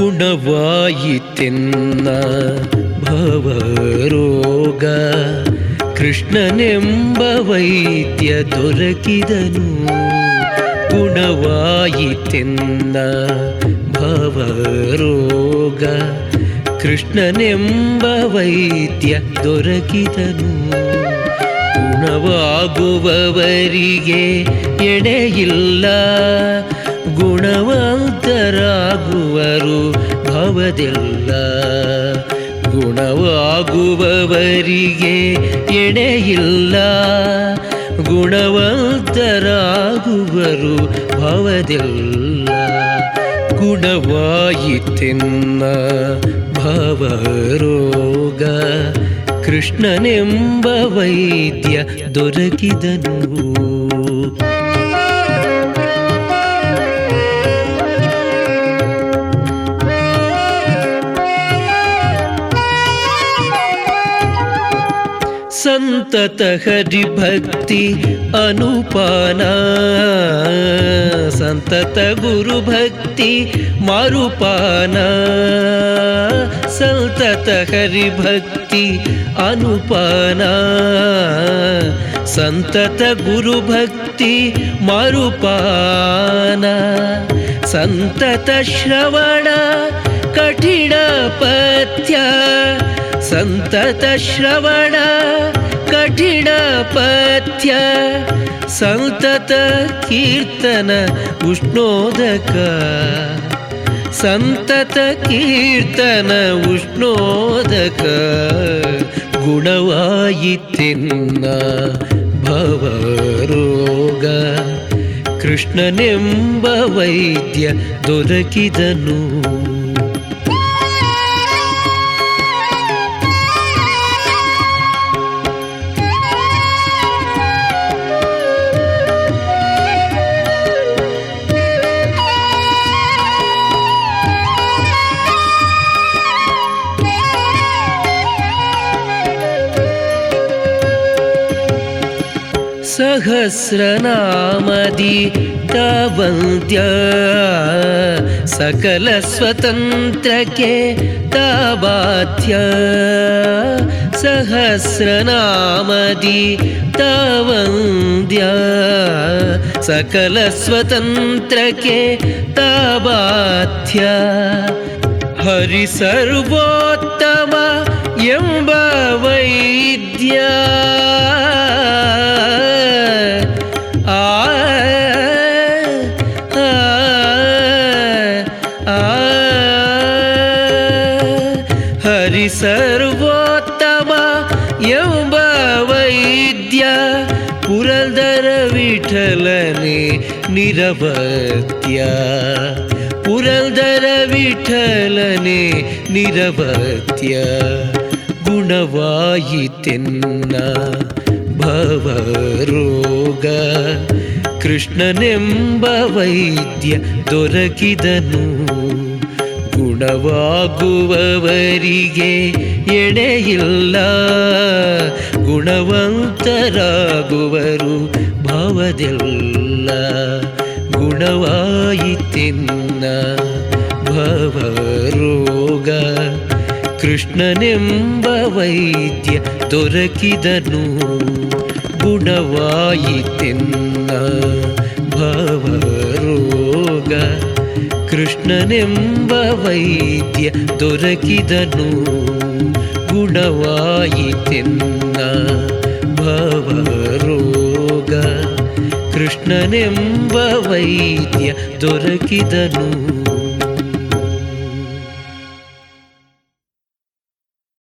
ಗುಣವಾಯಿತೆನ್ನ ಭವರೋಗ. ಕೃಷ್ಣನೆಂಬ ವೈದ್ಯ ದೊರಕಿದನು. ಗುಣವಾಯಿತೆನ್ನ ಭವರೋಗ. ಕೃಷ್ಣನೆಂಬ ವೈದ್ಯ ದೊರಕಿದನು. ಗುಣವಾಗುವವರಿಗೆ ಎಡೆಯಿಲ್ಲ. ಗುಣವಂತರಾಗುವರು ಭವದೆಲ್ಲ. ಗುಣವಾಗುವವರಿಗೆ ಎಡೆಯಿಲ್ಲ ಗುಣವಂತರಾಗುವರು ಭವದೆಲ್ಲ. ಗುಣವಾಯಿತೆನ್ನ ಭವರೋಗ. ಕೃಷ್ಣನೆಂಬ ವೈದ್ಯ ದೊರಕಿದನು. सन्तत हरिभक्ति अनुपाना। सन्तत गुरुभक्ति मारुपाना। सन्तत हरिभक्ति अनुपाना। सन्तत गुरुभक्ति मारुपाना। सन्ततश्रवण कठिणपत्या। ಸಂತತ ಶ್ರವಣ, ಕಠಿಣ ಪಥ್ಯ, ಸಂತತ ಕೀರ್ತನ, ಉಷ್ಣೋದಕ. ಸಂತತ ಕೀರ್ತನ, ಉಷ್ಣೋದಕ. ಗುಣವಾಯಿತೆನ್ನ ಭವರೋಗ. ಕೃಷ್ಣನೆಂಬ ವೈದ್ಯ ದೊರಕಿದನು. सहस्रनामदि तवन्त्य सकलस्वतन्त्रके तबाथ्य सहस्रनामदि तवन्द्य सकलस्वतन्त्रके तबाथ्य हरि सर्वोत्तमा यम्ब वैद्या ಹರಿ ಸರ್ವೋತ್ತಮ ಎಂಬ ವೈದ್ಯ ಪುರಂದರ ವಿಠಲನೆ ನಿರವತ್ಯ. ಪುರಂದರ ವಿಠಲನೆ ನಿರವತ್ಯ. ಗುಣವಾಯಿತೆನ್ನ ಭವರೋಗ. ಕೃಷ್ಣನೆಂಬ ವೈದ್ಯ ದೊರಕಿದನು. ಗುಣವಾಗುವವರಿಗೆ ಎಡೆಯಿಲ್ಲ ಗುಣವಂತರಾಗುವರು ಭಾವದೆಲ್ಲ. ಗುಣವಾಯಿತೆನ್ನ ಭವರೋಗ. ಕೃಷ್ಣನೆಂಬ ವೈದ್ಯ ದೊರಕಿದನು. ಗುಣವಾಯಿತೆನ್ನ ಭವರೋಗ. ಕೃಷ್ಣನೆಂಬ ವೈದ್ಯ ದೊರಕಿದನು ಗುಣವಾಯಿತೆನ್ನ ಭವರೋಗ. ಕೃಷ್ಣನೆಂಬ ವೈದ್ಯ ದೊರಕಿದನು